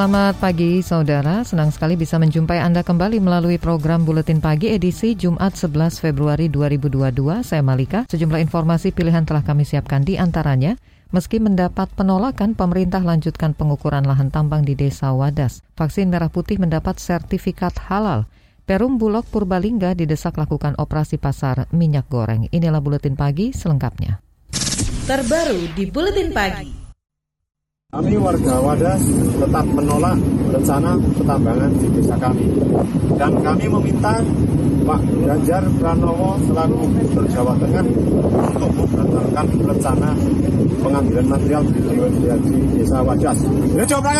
Selamat pagi saudara, senang sekali bisa menjumpai Anda kembali melalui program Buletin Pagi edisi Jumat 11 Februari 2022. Saya Malika, sejumlah informasi pilihan telah kami siapkan di antaranya. Meski mendapat penolakan, pemerintah lanjutkan pengukuran lahan tambang di Desa Wadas. Vaksin merah putih mendapat sertifikat halal. Perum Bulog Purbalingga didesak lakukan operasi pasar minyak goreng. Inilah Buletin Pagi selengkapnya. Terbaru di Buletin Pagi. Kami warga Wadas tetap menolak rencana pertambangan di desa kami. Dan kami meminta Pak Ganjar Pranowo selaku Gubernur Jawa Tengah untuk membatalkan rencana pengambilan material di desa Wadas. Ya, coba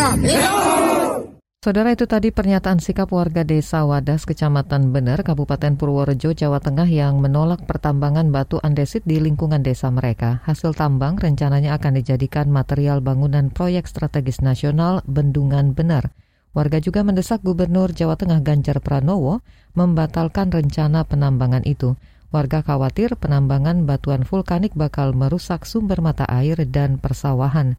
Saudara itu tadi pernyataan sikap warga desa Wadas, Kecamatan Bener, Kabupaten Purworejo, Jawa Tengah yang menolak pertambangan batu andesit di lingkungan desa mereka. Hasil tambang rencananya akan dijadikan material bangunan proyek strategis nasional Bendungan Bener. Warga juga mendesak Gubernur Jawa Tengah Ganjar Pranowo membatalkan rencana penambangan itu. Warga khawatir penambangan batuan vulkanik bakal merusak sumber mata air dan persawahan.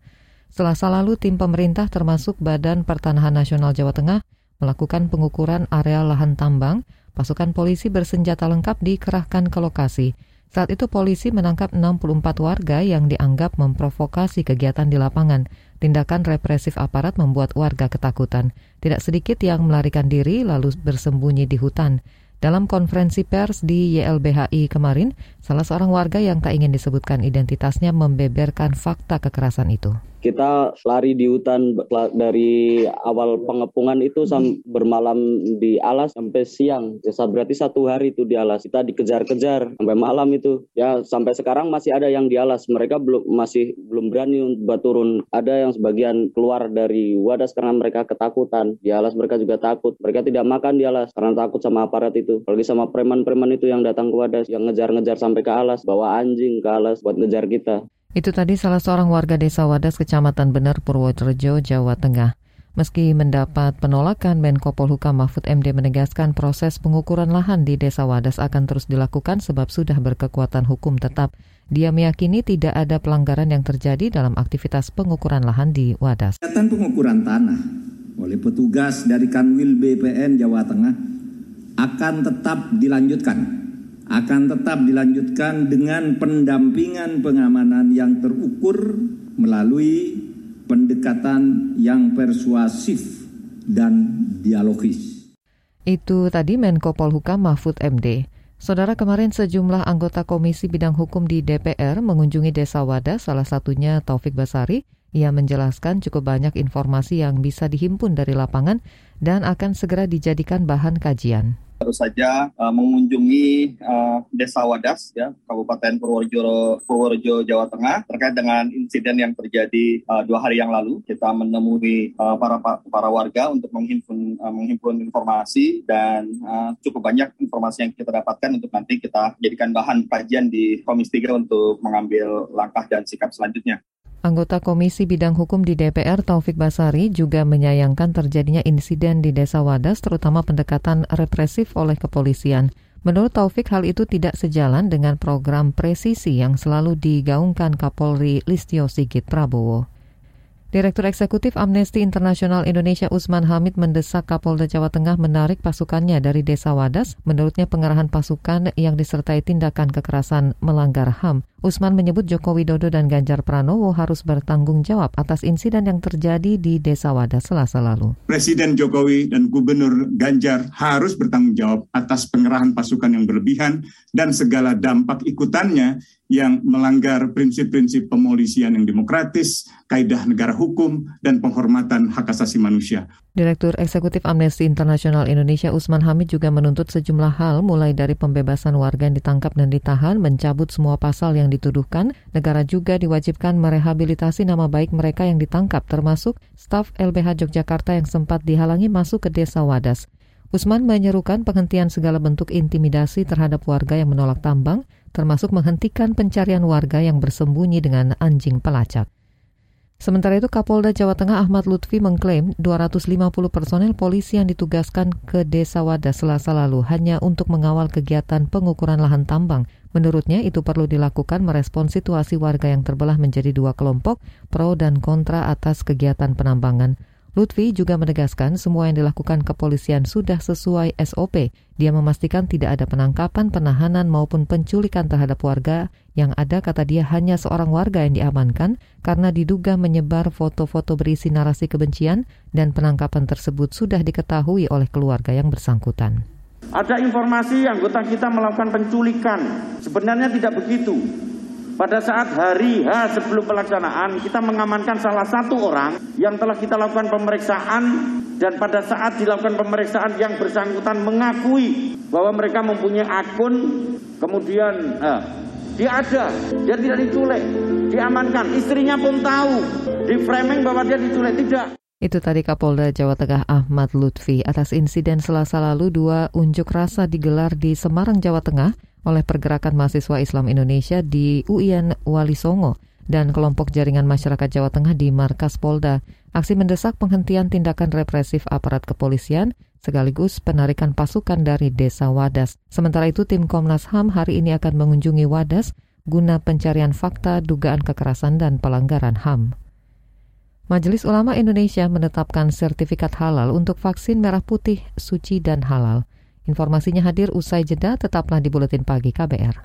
Selasa lalu, tim pemerintah termasuk Badan Pertanahan Nasional Jawa Tengah melakukan pengukuran area lahan tambang. Pasukan polisi bersenjata lengkap dikerahkan ke lokasi. Saat itu polisi menangkap 64 warga yang dianggap memprovokasi kegiatan di lapangan. Tindakan represif aparat membuat warga ketakutan. Tidak sedikit yang melarikan diri lalu bersembunyi di hutan. Dalam konferensi pers di YLBHI kemarin, salah seorang warga yang tak ingin disebutkan identitasnya membeberkan fakta kekerasan itu kita lari di hutan dari awal pengepungan itu bermalam di alas sampai siang. Ya, berarti satu hari itu di alas. Kita dikejar-kejar sampai malam itu. Ya sampai sekarang masih ada yang di alas. Mereka belum masih belum berani untuk turun. Ada yang sebagian keluar dari wadas karena mereka ketakutan. Di alas mereka juga takut. Mereka tidak makan di alas karena takut sama aparat itu. Apalagi sama preman-preman itu yang datang ke wadas yang ngejar-ngejar sampai ke alas, bawa anjing ke alas buat ngejar kita. Itu tadi salah seorang warga desa Wadas, Kecamatan Bener, Purworejo, Jawa Tengah. Meski mendapat penolakan, Menko Polhukam Mahfud MD menegaskan proses pengukuran lahan di Desa Wadas akan terus dilakukan sebab sudah berkekuatan hukum tetap. Dia meyakini tidak ada pelanggaran yang terjadi dalam aktivitas pengukuran lahan di Wadas. Kegiatan pengukuran tanah oleh petugas dari Kanwil BPN Jawa Tengah akan tetap dilanjutkan akan tetap dilanjutkan dengan pendampingan pengamanan yang terukur melalui pendekatan yang persuasif dan dialogis. Itu tadi Menko Polhukam Mahfud MD. Saudara kemarin sejumlah anggota Komisi Bidang Hukum di DPR mengunjungi Desa Wadas, salah satunya Taufik Basari. Ia menjelaskan cukup banyak informasi yang bisa dihimpun dari lapangan dan akan segera dijadikan bahan kajian baru saja uh, mengunjungi uh, Desa Wadas, ya, Kabupaten Purworejo, Purworejo, Jawa Tengah, terkait dengan insiden yang terjadi uh, dua hari yang lalu. Kita menemui uh, para para warga untuk menghimpun uh, menghimpun informasi dan uh, cukup banyak informasi yang kita dapatkan untuk nanti kita jadikan bahan kajian di Komisi 3 untuk mengambil langkah dan sikap selanjutnya. Anggota Komisi Bidang Hukum di DPR Taufik Basari juga menyayangkan terjadinya insiden di Desa Wadas terutama pendekatan represif oleh kepolisian. Menurut Taufik hal itu tidak sejalan dengan program presisi yang selalu digaungkan Kapolri Listio Sigit Prabowo. Direktur Eksekutif Amnesty Internasional Indonesia Usman Hamid mendesak Kapolda Jawa Tengah menarik pasukannya dari Desa Wadas. Menurutnya pengerahan pasukan yang disertai tindakan kekerasan melanggar HAM. Usman menyebut Joko Widodo dan Ganjar Pranowo harus bertanggung jawab atas insiden yang terjadi di Desa Wadas selasa lalu. Presiden Jokowi dan Gubernur Ganjar harus bertanggung jawab atas pengerahan pasukan yang berlebihan dan segala dampak ikutannya yang melanggar prinsip-prinsip pemolisian yang demokratis, kaidah negara hukum, dan penghormatan hak asasi manusia. Direktur Eksekutif Amnesty Internasional Indonesia Usman Hamid juga menuntut sejumlah hal mulai dari pembebasan warga yang ditangkap dan ditahan, mencabut semua pasal yang dituduhkan, negara juga diwajibkan merehabilitasi nama baik mereka yang ditangkap termasuk staf LBH Yogyakarta yang sempat dihalangi masuk ke desa Wadas. Usman menyerukan penghentian segala bentuk intimidasi terhadap warga yang menolak tambang, termasuk menghentikan pencarian warga yang bersembunyi dengan anjing pelacak. Sementara itu Kapolda Jawa Tengah Ahmad Lutfi mengklaim 250 personel polisi yang ditugaskan ke Desa Wadas selasa lalu hanya untuk mengawal kegiatan pengukuran lahan tambang. Menurutnya itu perlu dilakukan merespon situasi warga yang terbelah menjadi dua kelompok pro dan kontra atas kegiatan penambangan. Lutfi juga menegaskan semua yang dilakukan kepolisian sudah sesuai SOP. Dia memastikan tidak ada penangkapan, penahanan maupun penculikan terhadap warga. Yang ada kata dia hanya seorang warga yang diamankan karena diduga menyebar foto-foto berisi narasi kebencian dan penangkapan tersebut sudah diketahui oleh keluarga yang bersangkutan. Ada informasi anggota kita melakukan penculikan. Sebenarnya tidak begitu. Pada saat hari H sebelum pelaksanaan, kita mengamankan salah satu orang yang telah kita lakukan pemeriksaan dan pada saat dilakukan pemeriksaan yang bersangkutan mengakui bahwa mereka mempunyai akun, kemudian eh, dia ada, dia tidak diculik, diamankan, istrinya pun tahu, di framing bahwa dia diculik. Tidak. Itu tadi Kapolda Jawa Tengah Ahmad Lutfi atas insiden selasa lalu dua unjuk rasa digelar di Semarang, Jawa Tengah oleh Pergerakan Mahasiswa Islam Indonesia di UIN Wali Songo dan kelompok jaringan masyarakat Jawa Tengah di Markas Polda. Aksi mendesak penghentian tindakan represif aparat kepolisian sekaligus penarikan pasukan dari desa Wadas. Sementara itu tim Komnas HAM hari ini akan mengunjungi Wadas guna pencarian fakta dugaan kekerasan dan pelanggaran HAM. Majelis Ulama Indonesia menetapkan sertifikat halal untuk vaksin merah putih, suci, dan halal. Informasinya hadir usai jeda, tetaplah di Buletin Pagi KBR.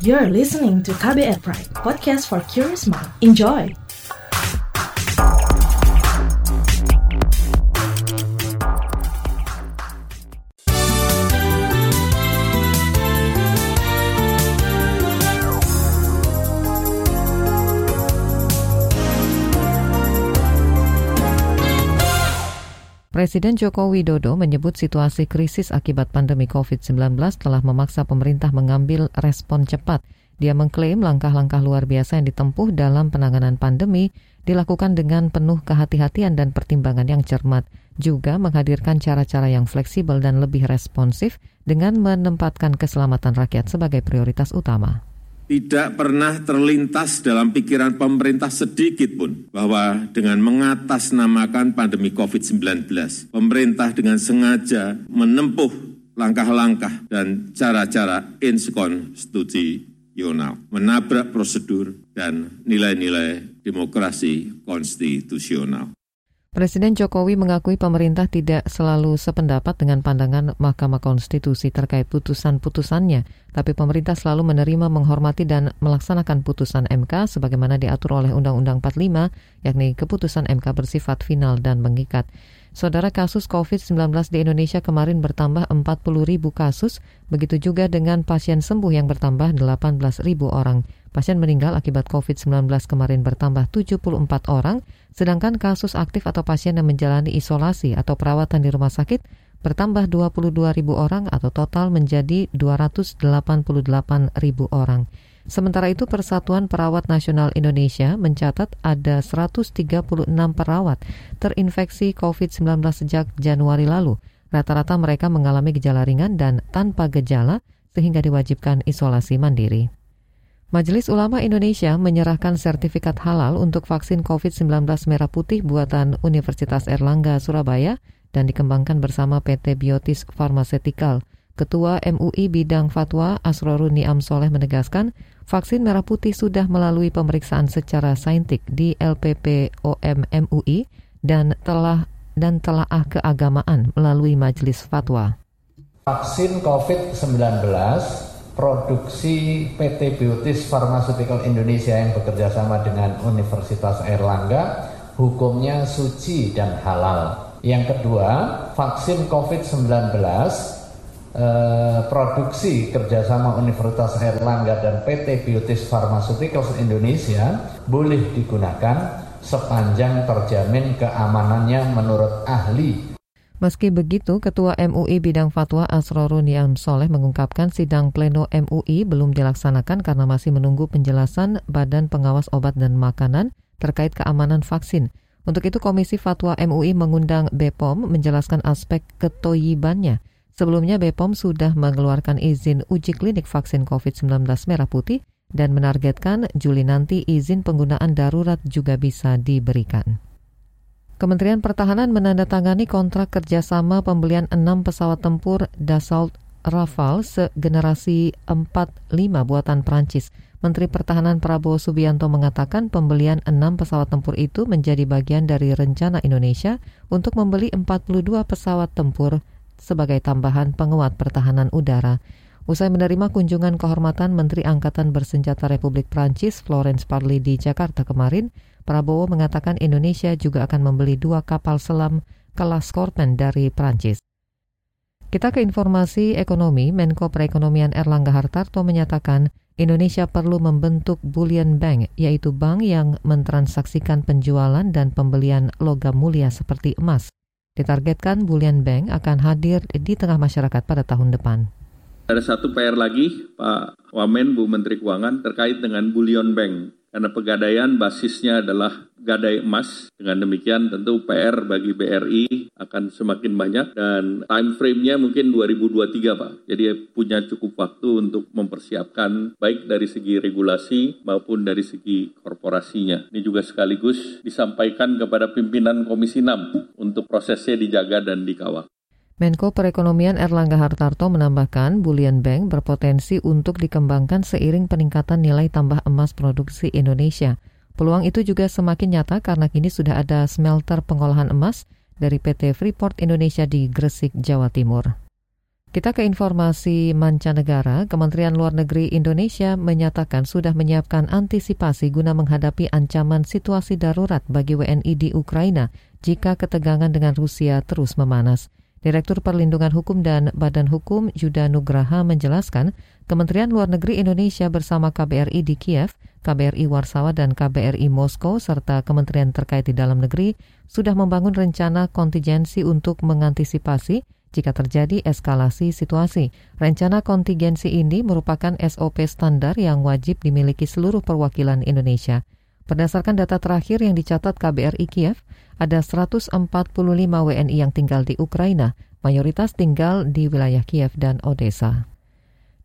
You're listening to KBR Pride, podcast for curious mind. Enjoy! Presiden Joko Widodo menyebut situasi krisis akibat pandemi COVID-19 telah memaksa pemerintah mengambil respon cepat. Dia mengklaim langkah-langkah luar biasa yang ditempuh dalam penanganan pandemi dilakukan dengan penuh kehati-hatian dan pertimbangan yang cermat, juga menghadirkan cara-cara yang fleksibel dan lebih responsif dengan menempatkan keselamatan rakyat sebagai prioritas utama tidak pernah terlintas dalam pikiran pemerintah sedikit pun bahwa dengan mengatasnamakan pandemi COVID-19, pemerintah dengan sengaja menempuh langkah-langkah dan cara-cara inskonstitusional, menabrak prosedur dan nilai-nilai demokrasi konstitusional. Presiden Jokowi mengakui pemerintah tidak selalu sependapat dengan pandangan Mahkamah Konstitusi terkait putusan-putusannya, tapi pemerintah selalu menerima, menghormati, dan melaksanakan putusan MK sebagaimana diatur oleh Undang-Undang 45, yakni keputusan MK bersifat final dan mengikat. Saudara kasus COVID-19 di Indonesia kemarin bertambah 40 ribu kasus, begitu juga dengan pasien sembuh yang bertambah 18 ribu orang. Pasien meninggal akibat COVID-19 kemarin bertambah 74 orang, sedangkan kasus aktif atau pasien yang menjalani isolasi atau perawatan di rumah sakit bertambah 22 ribu orang atau total menjadi 288 ribu orang. Sementara itu Persatuan Perawat Nasional Indonesia mencatat ada 136 perawat terinfeksi COVID-19 sejak Januari lalu. Rata-rata mereka mengalami gejala ringan dan tanpa gejala sehingga diwajibkan isolasi mandiri. Majelis Ulama Indonesia menyerahkan sertifikat halal untuk vaksin COVID-19 merah putih buatan Universitas Erlangga Surabaya dan dikembangkan bersama PT Biotis Pharmaceutical. Ketua MUI Bidang Fatwa Asroruni Amsoleh menegaskan, vaksin merah putih sudah melalui pemeriksaan secara saintik di LPPOM MUI dan telah dan telah keagamaan melalui Majelis Fatwa. Vaksin COVID-19 produksi PT Biotis Pharmaceutical Indonesia yang bekerja sama dengan Universitas Erlangga hukumnya suci dan halal. Yang kedua, vaksin COVID-19 Eh, produksi kerjasama Universitas Erlangga dan PT Biotis Pharmaceuticals Indonesia boleh digunakan sepanjang terjamin keamanannya menurut ahli. Meski begitu, Ketua MUI Bidang Fatwa Asrorun Niam Soleh mengungkapkan sidang pleno MUI belum dilaksanakan karena masih menunggu penjelasan Badan Pengawas Obat dan Makanan terkait keamanan vaksin. Untuk itu Komisi Fatwa MUI mengundang BPOM menjelaskan aspek ketoyibannya. Sebelumnya BPOM sudah mengeluarkan izin uji klinik vaksin COVID-19 merah putih dan menargetkan Juli nanti izin penggunaan darurat juga bisa diberikan. Kementerian Pertahanan menandatangani kontrak kerjasama pembelian enam pesawat tempur Dassault Rafale segenerasi 4-5 buatan Prancis. Menteri Pertahanan Prabowo Subianto mengatakan pembelian enam pesawat tempur itu menjadi bagian dari rencana Indonesia untuk membeli 42 pesawat tempur sebagai tambahan penguat pertahanan udara. Usai menerima kunjungan kehormatan Menteri Angkatan Bersenjata Republik Prancis Florence Parly di Jakarta kemarin, Prabowo mengatakan Indonesia juga akan membeli dua kapal selam kelas Scorpion dari Prancis. Kita ke informasi ekonomi, Menko Perekonomian Erlangga Hartarto menyatakan Indonesia perlu membentuk bullion bank, yaitu bank yang mentransaksikan penjualan dan pembelian logam mulia seperti emas. Ditargetkan bullion bank akan hadir di tengah masyarakat pada tahun depan. Ada satu PR lagi, Pak Wamen, Bu Menteri Keuangan, terkait dengan bullion bank. Karena pegadaian basisnya adalah gadai emas. Dengan demikian tentu PR bagi BRI akan semakin banyak dan time frame-nya mungkin 2023 Pak. Jadi punya cukup waktu untuk mempersiapkan baik dari segi regulasi maupun dari segi korporasinya. Ini juga sekaligus disampaikan kepada pimpinan Komisi 6 untuk prosesnya dijaga dan dikawal. Menko Perekonomian Erlangga Hartarto menambahkan Bullion Bank berpotensi untuk dikembangkan seiring peningkatan nilai tambah emas produksi Indonesia. Peluang itu juga semakin nyata karena kini sudah ada smelter pengolahan emas dari PT Freeport Indonesia di Gresik, Jawa Timur. Kita ke informasi mancanegara, Kementerian Luar Negeri Indonesia menyatakan sudah menyiapkan antisipasi guna menghadapi ancaman situasi darurat bagi WNI di Ukraina jika ketegangan dengan Rusia terus memanas. Direktur Perlindungan Hukum dan Badan Hukum Yuda Nugraha menjelaskan, Kementerian Luar Negeri Indonesia bersama KBRI di Kiev, KBRI Warsawa dan KBRI Moskow serta kementerian terkait di dalam negeri sudah membangun rencana kontingensi untuk mengantisipasi jika terjadi eskalasi situasi. Rencana kontingensi ini merupakan SOP standar yang wajib dimiliki seluruh perwakilan Indonesia. Berdasarkan data terakhir yang dicatat KBRI Kiev, ada 145 WNI yang tinggal di Ukraina, mayoritas tinggal di wilayah Kiev dan Odessa.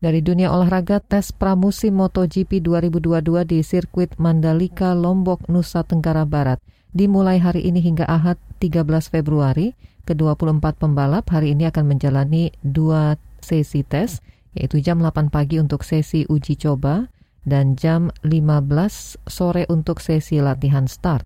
Dari dunia olahraga, tes pramusim MotoGP 2022 di sirkuit Mandalika, Lombok, Nusa Tenggara Barat dimulai hari ini hingga Ahad 13 Februari. Ke-24 pembalap hari ini akan menjalani dua sesi tes, yaitu jam 8 pagi untuk sesi uji coba, dan jam 15 sore untuk sesi latihan start.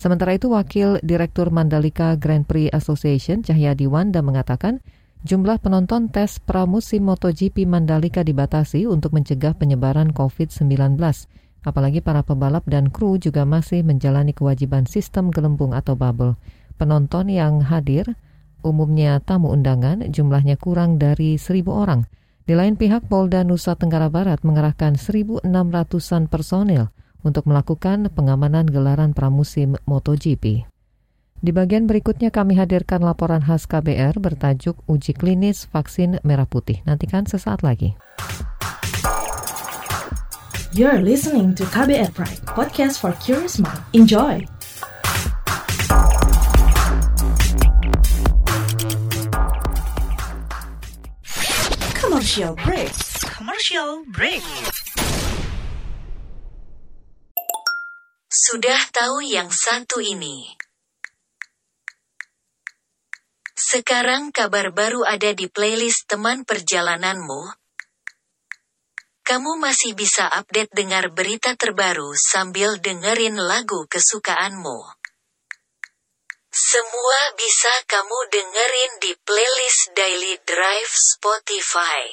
Sementara itu, Wakil Direktur Mandalika Grand Prix Association Cahyadi Wanda mengatakan jumlah penonton tes pramusim MotoGP Mandalika dibatasi untuk mencegah penyebaran COVID-19. Apalagi para pebalap dan kru juga masih menjalani kewajiban sistem gelembung atau bubble. Penonton yang hadir, umumnya tamu undangan, jumlahnya kurang dari seribu orang – di lain pihak, Polda Nusa Tenggara Barat mengerahkan 1.600-an personil untuk melakukan pengamanan gelaran pramusim MotoGP. Di bagian berikutnya kami hadirkan laporan khas KBR bertajuk Uji Klinis Vaksin Merah Putih. Nantikan sesaat lagi. You're listening to KBR Pride, podcast for curious mind. Enjoy! Commercial break. Commercial break. Sudah tahu yang satu ini. Sekarang kabar baru ada di playlist teman perjalananmu. Kamu masih bisa update dengar berita terbaru sambil dengerin lagu kesukaanmu. Semua bisa kamu dengerin di playlist Daily Drive Spotify.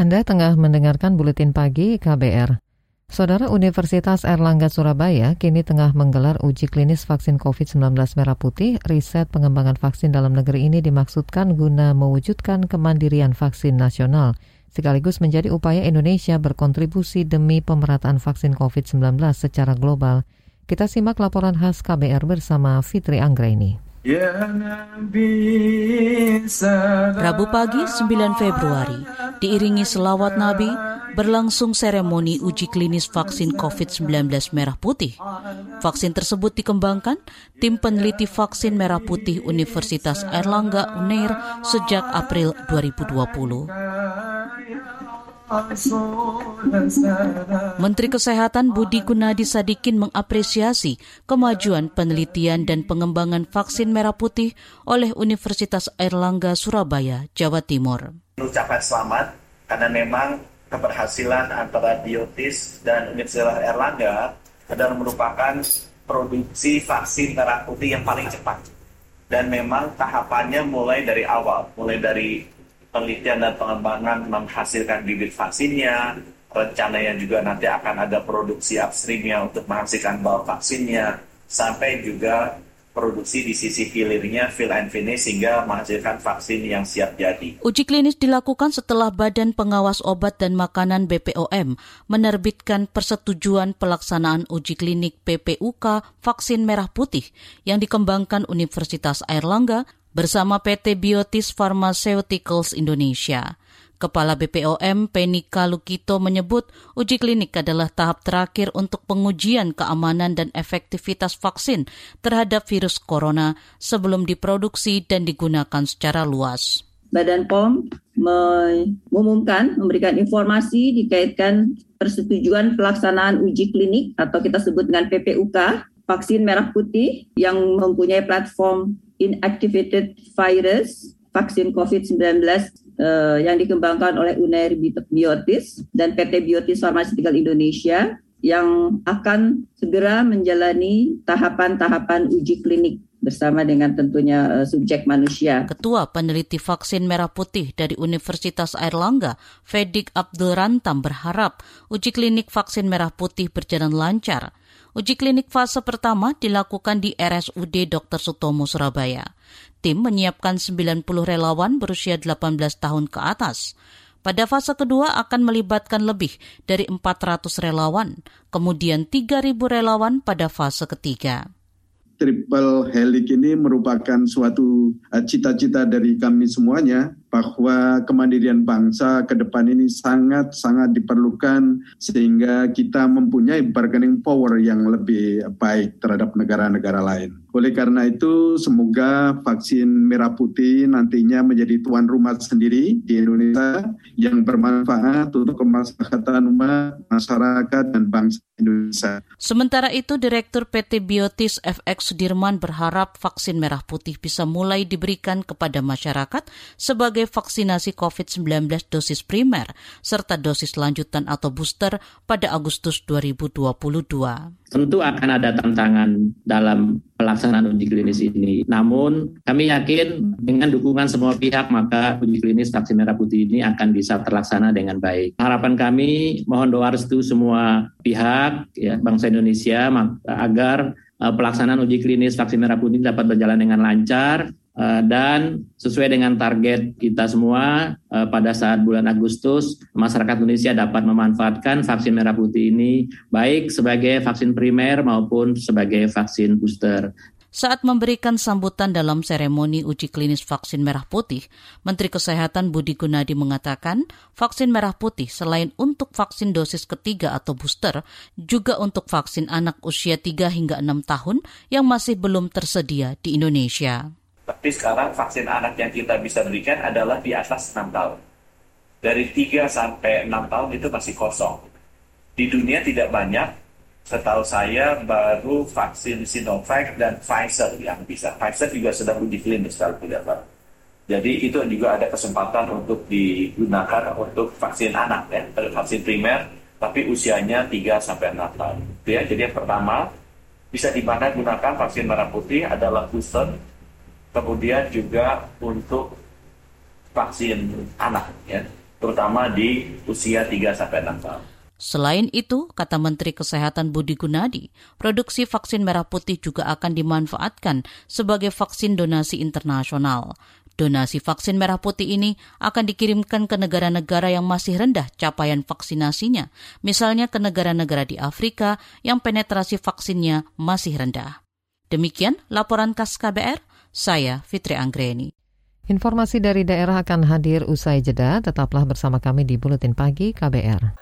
Anda tengah mendengarkan buletin pagi KBR. Saudara Universitas Erlangga Surabaya kini tengah menggelar uji klinis vaksin COVID-19 merah putih. Riset pengembangan vaksin dalam negeri ini dimaksudkan guna mewujudkan kemandirian vaksin nasional, sekaligus menjadi upaya Indonesia berkontribusi demi pemerataan vaksin COVID-19 secara global. Kita simak laporan khas KBR bersama Fitri Anggraini. Ya Rabu pagi 9 Februari, diiringi selawat Nabi, berlangsung seremoni uji klinis vaksin COVID-19 merah putih. Vaksin tersebut dikembangkan tim peneliti vaksin merah putih Universitas Airlangga Unair sejak April 2020. Menteri Kesehatan Budi Gunadi Sadikin mengapresiasi kemajuan penelitian dan pengembangan vaksin merah putih oleh Universitas Airlangga Surabaya, Jawa Timur. Ucapan selamat karena memang keberhasilan antara Biotis dan Universitas Airlangga adalah merupakan produksi vaksin merah putih yang paling cepat. Dan memang tahapannya mulai dari awal, mulai dari penelitian dan pengembangan menghasilkan bibit vaksinnya, rencananya juga nanti akan ada produksi upstreamnya untuk menghasilkan bahan vaksinnya, sampai juga produksi di sisi hilirnya fill and finish sehingga menghasilkan vaksin yang siap jadi. Uji klinis dilakukan setelah Badan Pengawas Obat dan Makanan BPOM menerbitkan persetujuan pelaksanaan uji klinik PPUK vaksin merah putih yang dikembangkan Universitas Airlangga bersama PT Biotis Pharmaceuticals Indonesia. Kepala BPOM Penika Lukito menyebut uji klinik adalah tahap terakhir untuk pengujian keamanan dan efektivitas vaksin terhadap virus corona sebelum diproduksi dan digunakan secara luas. Badan POM mengumumkan, memberikan informasi dikaitkan persetujuan pelaksanaan uji klinik atau kita sebut dengan PPUK vaksin merah putih yang mempunyai platform inactivated virus vaksin COVID-19 uh, eh, yang dikembangkan oleh Unair Biotis dan PT Biotis Pharmaceutical Indonesia yang akan segera menjalani tahapan-tahapan uji klinik bersama dengan tentunya uh, subjek manusia. Ketua Peneliti Vaksin Merah Putih dari Universitas Airlangga, Fedik Abdul Rantam berharap uji klinik vaksin merah putih berjalan lancar Uji klinik fase pertama dilakukan di RSUD Dr. Sutomo, Surabaya. Tim menyiapkan 90 relawan berusia 18 tahun ke atas. Pada fase kedua akan melibatkan lebih dari 400 relawan, kemudian 3.000 relawan pada fase ketiga triple helix ini merupakan suatu eh, cita-cita dari kami semuanya bahwa kemandirian bangsa ke depan ini sangat-sangat diperlukan sehingga kita mempunyai bargaining power yang lebih baik terhadap negara-negara lain. Oleh karena itu, semoga vaksin merah putih nantinya menjadi tuan rumah sendiri di Indonesia yang bermanfaat untuk kemaslahatan umat, masyarakat, dan bangsa Indonesia. Sementara itu, Direktur PT Biotis FX Sudirman berharap vaksin merah putih bisa mulai diberikan kepada masyarakat sebagai vaksinasi COVID-19 dosis primer serta dosis lanjutan atau booster pada Agustus 2022. Tentu akan ada tantangan dalam pelaksanaan uji klinis ini. Namun kami yakin dengan dukungan semua pihak maka uji klinis vaksin merah putih ini akan bisa terlaksana dengan baik. Harapan kami mohon doa restu semua pihak ya bangsa Indonesia agar uh, pelaksanaan uji klinis vaksin merah putih dapat berjalan dengan lancar Eh, dan sesuai dengan target kita semua eh, pada saat bulan Agustus masyarakat Indonesia dapat memanfaatkan vaksin merah putih ini baik sebagai vaksin primer maupun sebagai vaksin booster. Saat memberikan sambutan dalam seremoni uji klinis vaksin merah putih, Menteri Kesehatan Budi Gunadi mengatakan vaksin merah putih selain untuk vaksin dosis ketiga atau booster, juga untuk vaksin anak usia 3 hingga 6 tahun yang masih belum tersedia di Indonesia. Tapi sekarang vaksin anak yang kita bisa berikan adalah di atas 6 tahun. Dari 3 sampai 6 tahun itu masih kosong. Di dunia tidak banyak, setahu saya baru vaksin Sinovac dan Pfizer yang bisa. Pfizer juga sedang uji klinis kalau tidak salah. Jadi itu juga ada kesempatan untuk digunakan untuk vaksin anak ya, vaksin primer, tapi usianya 3 sampai 6 tahun. Ya, jadi yang pertama bisa di mana gunakan vaksin merah putih adalah booster kemudian juga untuk vaksin anak ya, terutama di usia 3 sampai 6 tahun. Selain itu, kata Menteri Kesehatan Budi Gunadi, produksi vaksin merah putih juga akan dimanfaatkan sebagai vaksin donasi internasional. Donasi vaksin merah putih ini akan dikirimkan ke negara-negara yang masih rendah capaian vaksinasinya, misalnya ke negara-negara di Afrika yang penetrasi vaksinnya masih rendah. Demikian laporan khas KBR, saya Fitri Anggreni. Informasi dari daerah akan hadir usai jeda, tetaplah bersama kami di Buletin Pagi KBR.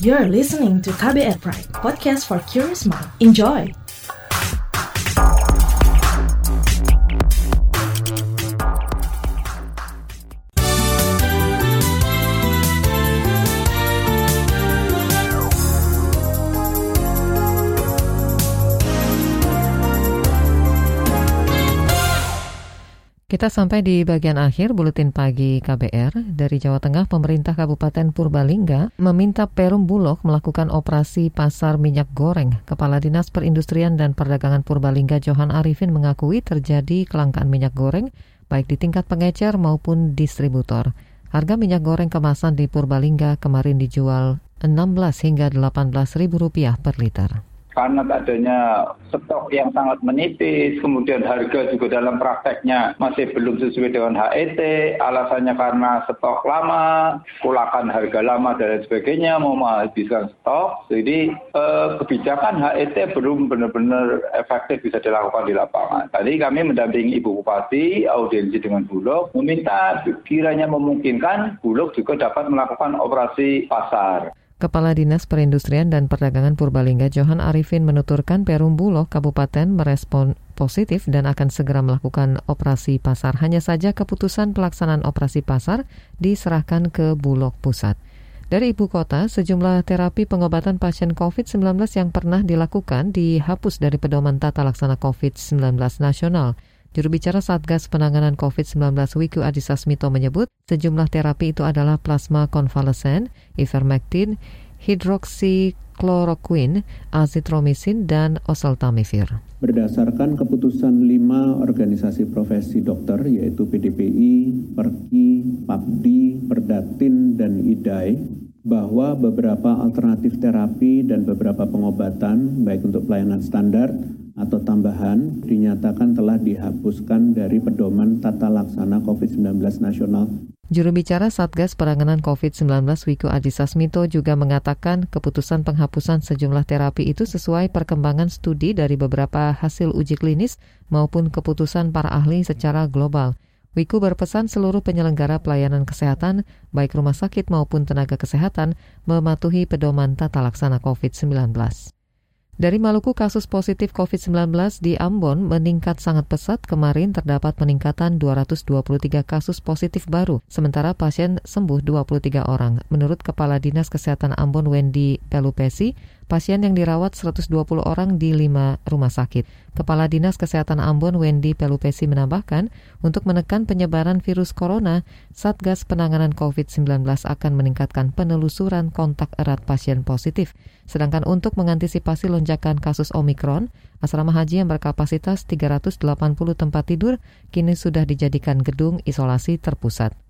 You're listening to KBR Pride, podcast for curious mind. Enjoy! Kita sampai di bagian akhir buletin pagi KBR. Dari Jawa Tengah, pemerintah Kabupaten Purbalingga meminta Perum Bulog melakukan operasi pasar minyak goreng. Kepala Dinas Perindustrian dan Perdagangan Purbalingga Johan Arifin mengakui terjadi kelangkaan minyak goreng baik di tingkat pengecer maupun distributor. Harga minyak goreng kemasan di Purbalingga kemarin dijual 16 hingga 18 ribu rupiah per liter karena adanya stok yang sangat menipis, kemudian harga juga dalam prakteknya masih belum sesuai dengan HET, alasannya karena stok lama, kulakan harga lama dan sebagainya, mau menghabiskan stok. Jadi eh, kebijakan HET belum benar-benar efektif bisa dilakukan di lapangan. Tadi kami mendampingi Ibu Bupati, audiensi dengan Bulog, meminta kiranya memungkinkan Bulog juga dapat melakukan operasi pasar. Kepala Dinas Perindustrian dan Perdagangan Purbalingga Johan Arifin menuturkan Perum Bulog Kabupaten merespon positif dan akan segera melakukan operasi pasar. Hanya saja keputusan pelaksanaan operasi pasar diserahkan ke Bulog Pusat. Dari ibu kota, sejumlah terapi pengobatan pasien COVID-19 yang pernah dilakukan dihapus dari pedoman tata laksana COVID-19 nasional. Juru bicara Satgas Penanganan COVID-19 Wiku Adhisa Smito menyebut sejumlah terapi itu adalah plasma konvalesen, ivermectin, hidroksikloroquine, azitromisin, dan oseltamivir. Berdasarkan keputusan lima organisasi profesi dokter yaitu PDPI, PERKI, PAPDI, Perdatin, dan IDAI, bahwa beberapa alternatif terapi dan beberapa pengobatan baik untuk pelayanan standar atau tambahan dinyatakan telah dihapuskan dari pedoman tata laksana COVID-19 nasional. Juru bicara Satgas Penanganan COVID-19 Wiku Adhisa Smito juga mengatakan keputusan penghapusan sejumlah terapi itu sesuai perkembangan studi dari beberapa hasil uji klinis maupun keputusan para ahli secara global. Wiku berpesan seluruh penyelenggara pelayanan kesehatan, baik rumah sakit maupun tenaga kesehatan, mematuhi pedoman tata laksana COVID-19. Dari Maluku, kasus positif COVID-19 di Ambon meningkat sangat pesat. Kemarin terdapat peningkatan 223 kasus positif baru, sementara pasien sembuh 23 orang. Menurut Kepala Dinas Kesehatan Ambon Wendy Pelupesi, pasien yang dirawat 120 orang di lima rumah sakit. Kepala Dinas Kesehatan Ambon Wendy Pelupesi menambahkan, untuk menekan penyebaran virus corona, Satgas Penanganan COVID-19 akan meningkatkan penelusuran kontak erat pasien positif. Sedangkan untuk mengantisipasi lonjakan kasus Omikron, asrama haji yang berkapasitas 380 tempat tidur kini sudah dijadikan gedung isolasi terpusat.